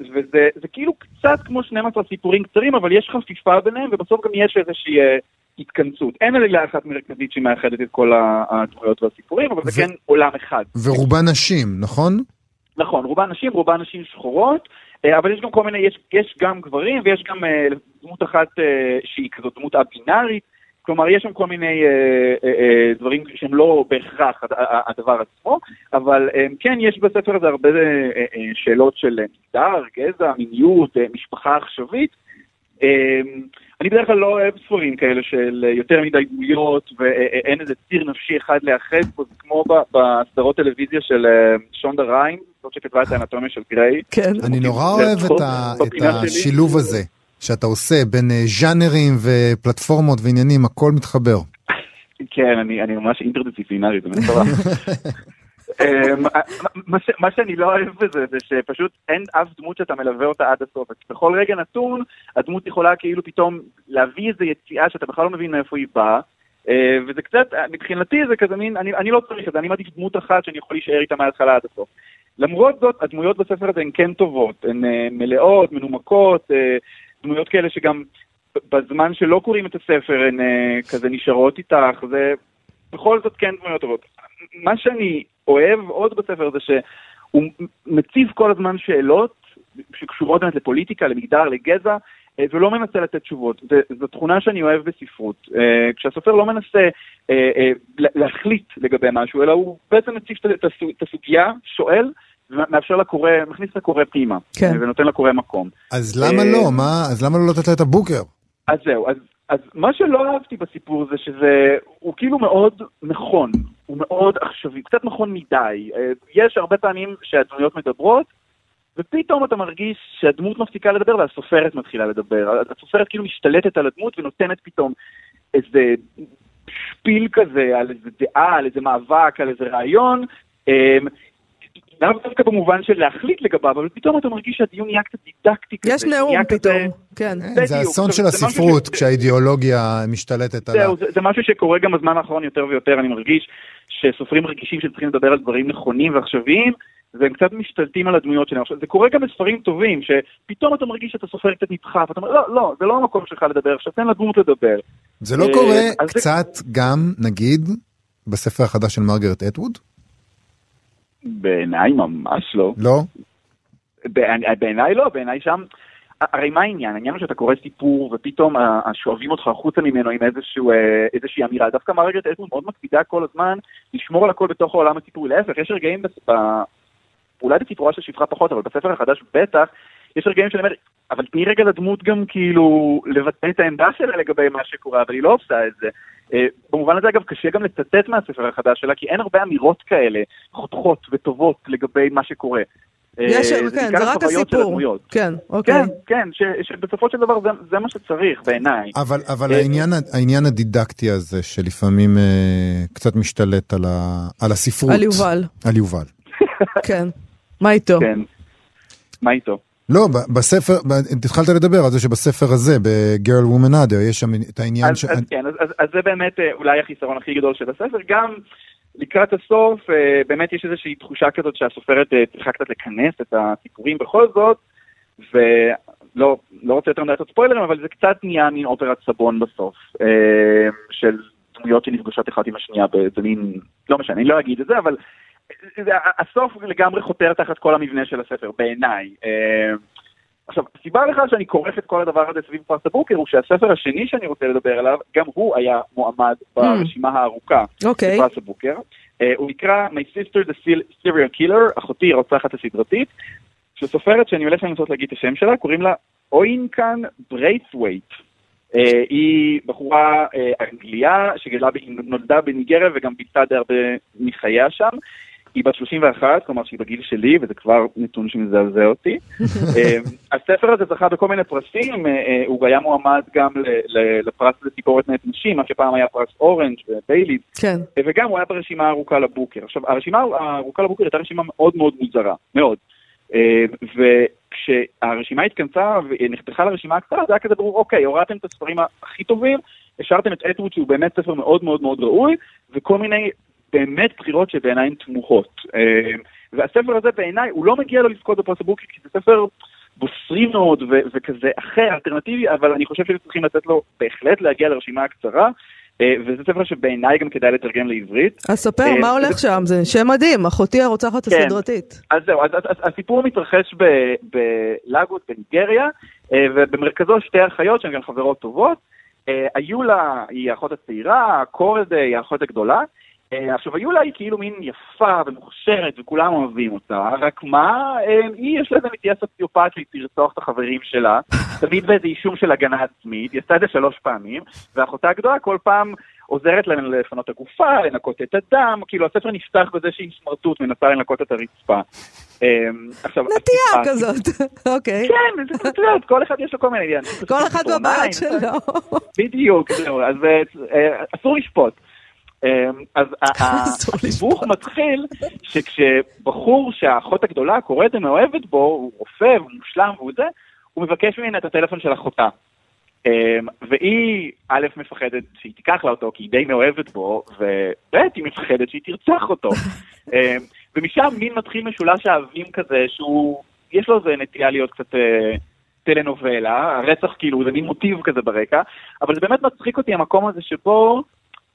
וזה זה כאילו קצת כמו 12 סיפורים קצרים, אבל יש חפיפה ביניהם, ובסוף גם יש איזושהי אה, התכנסות. אין עלילה אחת מרכזית שמאחדת את כל הדמויות והסיפורים, אבל זה ו- כן עולם אחד. ורובן נשים, נכון? נכון, רובן נשים, רובן נשים שחורות, אה, אבל יש גם כל מיני, יש, יש גם גברים ויש גם אה, דמות אחת שהיא כזאת דמות א-בינארית, כלומר יש שם כל מיני אה, אה, אה, דברים שהם לא בהכרח הדבר עצמו, אבל אה, כן יש בספר הזה הרבה אה, אה, שאלות של מגדר, גזע, מיניות, אה, משפחה עכשווית. אה, אני בדרך כלל לא אוהב ספרים כאלה של אה, יותר מדי דמויות ואין איזה ציר נפשי אחד לאחד פה, זה כמו בסדרות טלוויזיה של אה, שונדה ריין, זאת שכתבה את האנטומיה של גריי. כן. אני נורא זה אוהב את את שלי. השילוב הזה שאתה עושה בין אה, ז'אנרים ופלטפורמות ועניינים, הכל מתחבר. כן, אני, אני ממש אינטרדיסציפלינרי, זה מטורף. [laughs] אמ, מה ש- מה שאני לא אוהב בזה זה שפשוט אין אף דמות שאתה מלווה אותה עד הסוף. בכל רגע נתון הדמות יכולה כאילו פתאום להביא איזו יציאה שאתה בכלל לא מבין מאיפה היא באה. אה, וזה קצת, מבחינתי זה כזה מין, אני, אני לא צריך את זה, אני מעדיף דמות אחת שאני יכול להישאר איתה מההתחלה עד הסוף. למרות זאת, הדמויות בספר הזה הן כן טובות, הן אה, מלאות, מנומקות, אה, דמויות כאלה שגם בזמן שלא קוראים את הספר הן אה, כזה נשארות איתך, זה בכל זאת כן דמויות טובות. מה שאני אוהב עוד בספר זה שהוא מציב כל הזמן שאלות שקשורות באמת לפוליטיקה, למגדר, לגזע, אה, ולא מנסה לתת תשובות. זו תכונה שאני אוהב בספרות. אה, כשהסופר לא מנסה אה, להחליט לגבי משהו, אלא הוא בעצם מציף את הסוגיה, שואל, ומאפשר לקורא, מכניס את הקורא פנימה, כן. ונותן לקורא מקום. אז למה לא? מה, אז למה לא לתת לה את הבוקר? אז זהו, אז, אז מה שלא אהבתי בסיפור זה שזה, הוא כאילו מאוד נכון, הוא מאוד עכשווי, קצת נכון מדי. יש הרבה פעמים שהדמויות מדברות, ופתאום אתה מרגיש שהדמות מפסיקה לדבר והסופרת מתחילה לדבר. הסופרת כאילו משתלטת על הדמות ונותנת פתאום איזה שפיל כזה על איזה דעה, על איזה מאבק, על איזה רעיון. לאו דווקא במובן של להחליט לגביו, אבל פתאום אתה מרגיש שהדיון נהיה קצת דידקטי כזה. יש נאום פתאום, כן. זה אסון של הספרות, כשהאידיאולוגיה משתלטת עליו. זהו, זה משהו שקורה גם בזמן האחרון יותר ויותר, אני מרגיש שסופרים מרגישים שהם צריכים לדבר על דברים נכונים ועכשוויים, והם קצת משתלטים על הדמויות שלהם. עכשיו, זה קורה גם בספרים טובים, שפתאום אתה מרגיש שאתה סופר קצת נדחף, אתה אומר, לא, לא, זה לא המקום שלך לדבר, עכשיו תן לדמות לדבר. זה לא אה, קורה קצת זה... גם, נגיד, בספר החדש של מרגרט אטווד? בעיניי ממש לא. לא? בעיניי לא, בעיניי שם... הרי מה העניין? העניין הוא שאתה קורא סיפור ופתאום שואבים אותך החוצה ממנו עם איזשהו, אה, איזושהי אמירה. דווקא מרגרט אטווד מאוד מקפידה כל הזמן לשמור על הכל בתוך העולם הסיפורי. להפך, יש רגעים אולי בסיפורה של שפחה פחות, אבל בספר החדש בטח, יש רגעים שאני אומר, אבל תני רגע לדמות גם כאילו לבטא את העמדה שלה לגבי מה שקורה, אבל היא לא עושה את זה. Uh, במובן הזה אגב קשה גם לצטט מהספר החדש שלה, כי אין הרבה אמירות כאלה חותכות וטובות לגבי מה שקורה. אה, יש, כן, זה רק הסיפור. כן, אוקיי. כן, כן, ש, שבסופו של דבר זה, זה מה שצריך בעיניי. אבל, אבל uh, העניין, העניין הדידקטי הזה, שלפעמים קצת משתלט על, ה, על הספרות. על יובל. על יובל. [laughs] כן. מה איתו? כן. מה איתו? לא, בספר, התחלת לדבר על זה שבספר הזה, ב-Girl Woman Other, יש שם את העניין אז, ש... אז כן, אז, אז, אז זה באמת אה, אולי החיסרון הכי גדול של הספר. גם לקראת הסוף, אה, באמת יש איזושהי תחושה כזאת שהסופרת אה, צריכה קצת לכנס את הסיפורים בכל זאת, ולא לא רוצה יותר לדעת את ספוילרים, אבל זה קצת נהיה מין אופרת סבון בסוף, של דמויות שנפגשות אחת עם השנייה באיזה מין, לא משנה, אני לא אגיד את זה, אבל הסוף לגמרי חותר תחת כל המבנה של הספר, בעיניי. אה, עכשיו, הסיבה לכך שאני כורך את כל הדבר הזה סביב פרס הבוקר, הוא שהספר השני שאני רוצה לדבר עליו, גם הוא היה מועמד ברשימה הארוכה okay. אוקיי. בפרס הבוקר. Uh, הוא נקרא My Sister the Serial Killer, אחותי הרוצחת הסדרתית, שהסופרת שאני הולך לנסות להגיד את השם שלה, קוראים לה אוינקן ברייסווייט. אה, היא בחורה אה, אנגלייה שנולדה בניגריה וגם ביצעה די הרבה מחייה שם. היא בת 31, כלומר שהיא בגיל שלי, וזה כבר נתון שמזעזע אותי. [laughs] אמ, הספר הזה זכה בכל מיני פרסים, אה, אה, הוא היה מועמד גם לפרס לסיפורת נשים, מה שפעם היה פרס אורנג' ובייליז, כן. אה, וגם הוא היה ברשימה הארוכה לבוקר. עכשיו, הרשימה הארוכה לבוקר הייתה רשימה מאוד מאוד מוזרה, מאוד. וכשהרשימה התכנסה ונחתכה לרשימה הקצרה, זה היה כזה ברור, אוקיי, הורדתם את הספרים הכי טובים, השארתם את אטווד שהוא באמת ספר מאוד מאוד מאוד ראוי, וכל מיני באמת בחירות שבעיניי הן תמוהות. אמ, והספר הזה בעיניי, הוא לא מגיע לו לזכות בפרס הבוקר, כי זה ספר בוסרי מאוד ו- וכזה אחר, אלטרנטיבי, אבל אני חושב שצריכים לתת לו בהחלט להגיע לרשימה הקצרה. אה, וזה ספר שבעיניי גם כדאי לתרגם לעברית. אז ספר, מה אה, הולך שם? זה שם מדהים, אחותי הרוצחת כן. הסדרתית. אז זהו, אז הסיפור מתרחש בלאגוס בניגריה, אה, ובמרכזו שתי אחיות שהן גם חברות טובות. היו לה, היא האחות הצעירה, קורדה היא האחות הגדולה, אה, עכשיו, היולה היא כאילו מין יפה ומוכשרת וכולם אוהבים אותה, רק מה, אה, היא יש לה איזה נטייה סוציופטית לרצוח את החברים שלה, [laughs] תמיד באיזה אישום של הגנה עצמית, היא עשתה את זה שלוש פעמים, ואחותה הגדולה כל פעם עוזרת להם לפנות את הגופה, לנקות את הדם, כאילו הספר נפתח בזה שהיא סמרטוט מנסה לנקות את הרצפה. אה, עכשיו, נטייה כזאת, [laughs] אוקיי. כן, את יודעת, כל אחד יש לו כל מיני. כל אחד בבית שלו. בדיוק, זהו, אז אסור לשפוט. אמ, אז הסיבוך מתחיל שכשבחור שהאחות הגדולה קוראת ומאוהבת בו, הוא רופא, הוא מושלם והוא זה, הוא מבקש ממנה את הטלפון של אחותה. אמ, והיא, א', מפחדת שהיא תיקח לה אותו, כי היא די מאוהבת בו, וב', היא מפחדת שהיא תרצח אותו. [laughs] אמ, ומשם מין מתחיל משולש האבים כזה, שהוא, יש לו איזה נטייה להיות קצת אה, טלנובלה, הרצח כאילו זה מין מוטיב כזה ברקע, אבל זה באמת מצחיק אותי המקום הזה שבו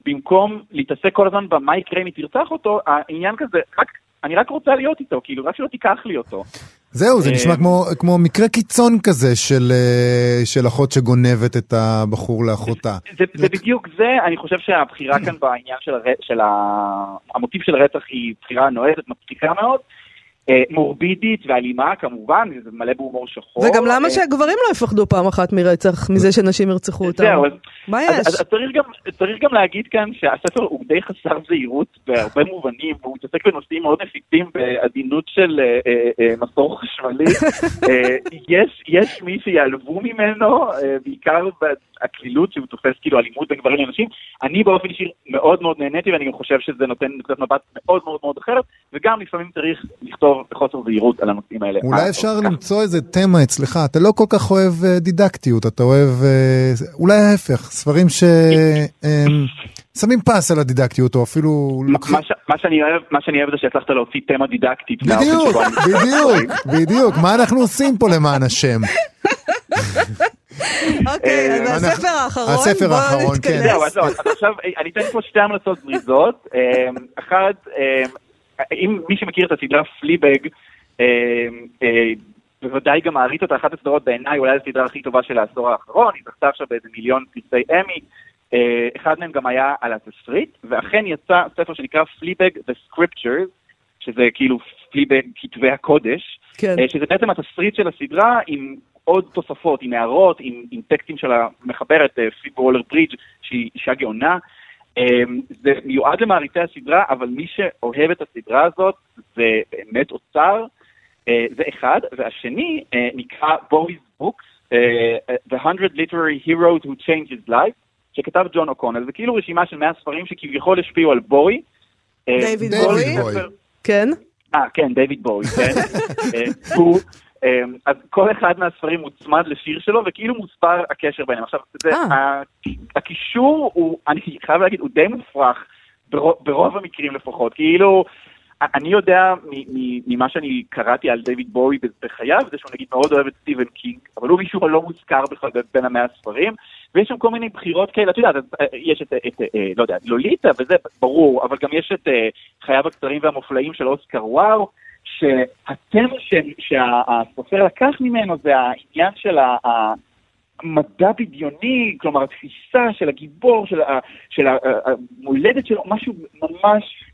במקום להתעסק כל הזמן במה יקרה אם היא תרצח אותו, העניין כזה, רק, אני רק רוצה להיות איתו, כאילו, רק שלא תיקח לי אותו. זהו, זה אה, נשמע כמו, כמו מקרה קיצון כזה של, אה, של אחות שגונבת את הבחור לאחותה. זה, זה בדיוק זה, אני חושב שהבחירה כאן בעניין של, הר... של ה... המוטיב של הרצח היא בחירה נועזת, מצחיקה מאוד, מורבידית ואלימה כמובן, זה מלא בהומור שחור. וגם למה אה, שהגברים לא יפחדו פעם אחת מרצח מזה שנשים ירצחו אותם? זהו, אז, מה יש? אז, אז צריך, גם, צריך גם להגיד כאן שהספר הוא די חסר זהירות בהרבה מובנים, והוא מתעסק בנושאים מאוד נפיצים בעדינות של אה, אה, אה, מסור חשמלי. [laughs] אה, יש, יש מי שיעלבו ממנו, אה, בעיקר הקלילות שהוא תופס כאילו אלימות בין גברים לנשים. אני באופן אישי מאוד מאוד נהניתי, ואני גם חושב שזה נותן נקודת מבט מאוד מאוד מאוד אחרת, וגם לפעמים צריך לכתוב בחוסר זהירות על הנושאים האלה. אולי אה, אפשר ככה. למצוא איזה תמה אצלך, אתה לא כל כך אוהב אה, דידקטיות, אתה אוהב, אה, אולי ההפך, ספרים ששמים פס על הדידקטיות, או אפילו מה- שאני אוהב, מה שאני אוהב זה שהצלחת להוציא תמה דידקטית. בדיוק, בדיוק, בדיוק, מה אנחנו עושים פה למען השם? אוקיי, אז הספר האחרון, הספר האחרון. כן. זהו, אז עכשיו אני אתן פה שתי המלצות זריזות. אחת, אם מי שמכיר את הסדרה פליבג, אמ, אה, בוודאי גם מעריץ אותה, אחת הסדרות בעיניי, אולי הסדרה הכי טובה של העשור האחרון, היא זכתה עכשיו באיזה מיליון פרסי אמי. אה, אחד מהם גם היה על התסריט, ואכן יצא ספר שנקרא פליבג The Scriptures, שזה כאילו פליבג כתבי הקודש, כן. אה, שזה בעצם התסריט של הסדרה עם עוד תוספות, עם הערות, עם, עם טקסטים של המחברת אה, פיב וולר ברידג' שהיא אישה גאונה. אה, זה מיועד למעריצי הסדרה, אבל מי שאוהב את הסדרה הזאת זה באמת אוצר, אה, זה אחד. והשני אה, נקרא Bowie's Books, אה, The 100 Literary Heroes Who Changed His Life, שכתב ג'ון אוקונל. זה כאילו רשימה של 100 ספרים שכביכול השפיעו על דיוויד דיוויד בואי? בואי. כן. אה, כן, דיוויד בואי, כן. [laughs] הוא, אז כל אחד מהספרים מוצמד לשיר שלו, וכאילו מוסבר הקשר ביניהם. עכשיו, זה, אה. הקישור הוא, אני חייב להגיד, הוא די מופרך, ברוב, ברוב המקרים לפחות. כאילו, אני יודע ממה שאני קראתי על דיוויד בואי בחייו, זה שהוא נגיד מאוד אוהב את סטיבן קינג, אבל הוא משום מה לא מוזכר בכלל בין המאה הספרים, ויש שם כל מיני בחירות כאלה, את יודעת, אה, יש את, את אה, לא יודע, לוליטה, וזה ברור, אבל גם יש את חייו הקצרים והמופלאים של אוסקר וואו, שהתמה ש- שהסופר לקח ממנו זה העניין של ה... מדע בדיוני, כלומר התפיסה של הגיבור, של, ה, של המולדת שלו, משהו ממש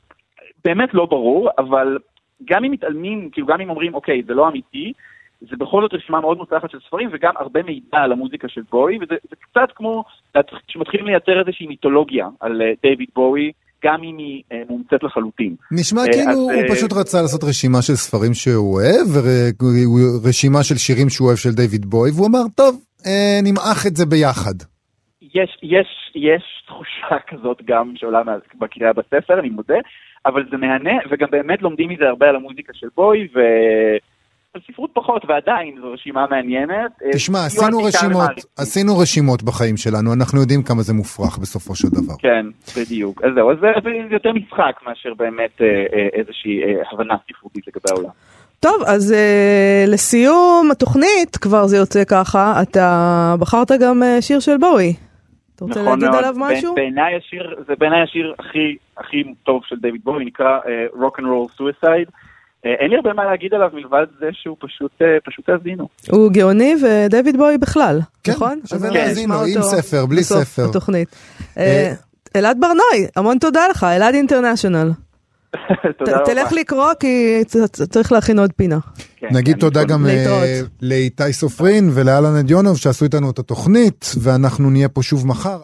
באמת לא ברור, אבל גם אם מתעלמים, כאילו גם אם אומרים, אוקיי, זה לא אמיתי, זה בכל זאת רשימה מאוד מוצלחת של ספרים, וגם הרבה מידע על המוזיקה של בואי, וזה זה קצת כמו שמתחילים לייצר איזושהי מיתולוגיה על אה, דיוויד בואי, גם אם היא אה, מומצאת לחלוטין. נשמע אה, כאילו הוא אה, פשוט רצה לעשות רשימה של ספרים שהוא אוהב, ורשימה של שירים שהוא אוהב של דיוויד בוי, והוא אמר, טוב, נמעך את זה ביחד. יש, יש, יש תחושה [laughs] כזאת גם שעולה בקריאה בספר, אני מודה, אבל זה מהנה, וגם באמת לומדים מזה הרבה על המוזיקה של בוי, ו... על ספרות פחות, ועדיין זו רשימה מעניינת. אה, תשמע, עשינו רשימות. עשינו רשימות בחיים שלנו, אנחנו יודעים כמה זה מופרך בסופו של דבר. כן, בדיוק. אז זהו, אז זה זה יותר משחק מאשר באמת אה, אה, איזושהי אה, הבנה ספרותית לגבי העולם. טוב, אז אה, לסיום התוכנית, כבר זה יוצא ככה, אתה בחרת גם אה, שיר של בואי. אתה רוצה נכון להגיד מאוד. עליו משהו? בעיניי השיר, זה בעיניי השיר הכי הכי טוב של דיוויד בואי, נקרא Rock and Roll Suicide. אין לי הרבה מה להגיד עליו מלבד זה שהוא פשוט, אה, פשוט האזינו. הוא גאוני ודייוויד בואי בכלל, כן, נכון? שווה להאזין לו, נשמע עם אותו ספר, בלי בסוף ספר. התוכנית. אה, אה, אלעד ברנועי, המון תודה לך, אלעד אינטרנשיונל. [laughs] תלך לקרוא כי צריך להכין עוד פינה. כן, נגיד אני תודה. גם אה. לאיתי סופרין ולאלן אדיונוב שעשו איתנו את התוכנית, ואנחנו נהיה פה שוב מחר.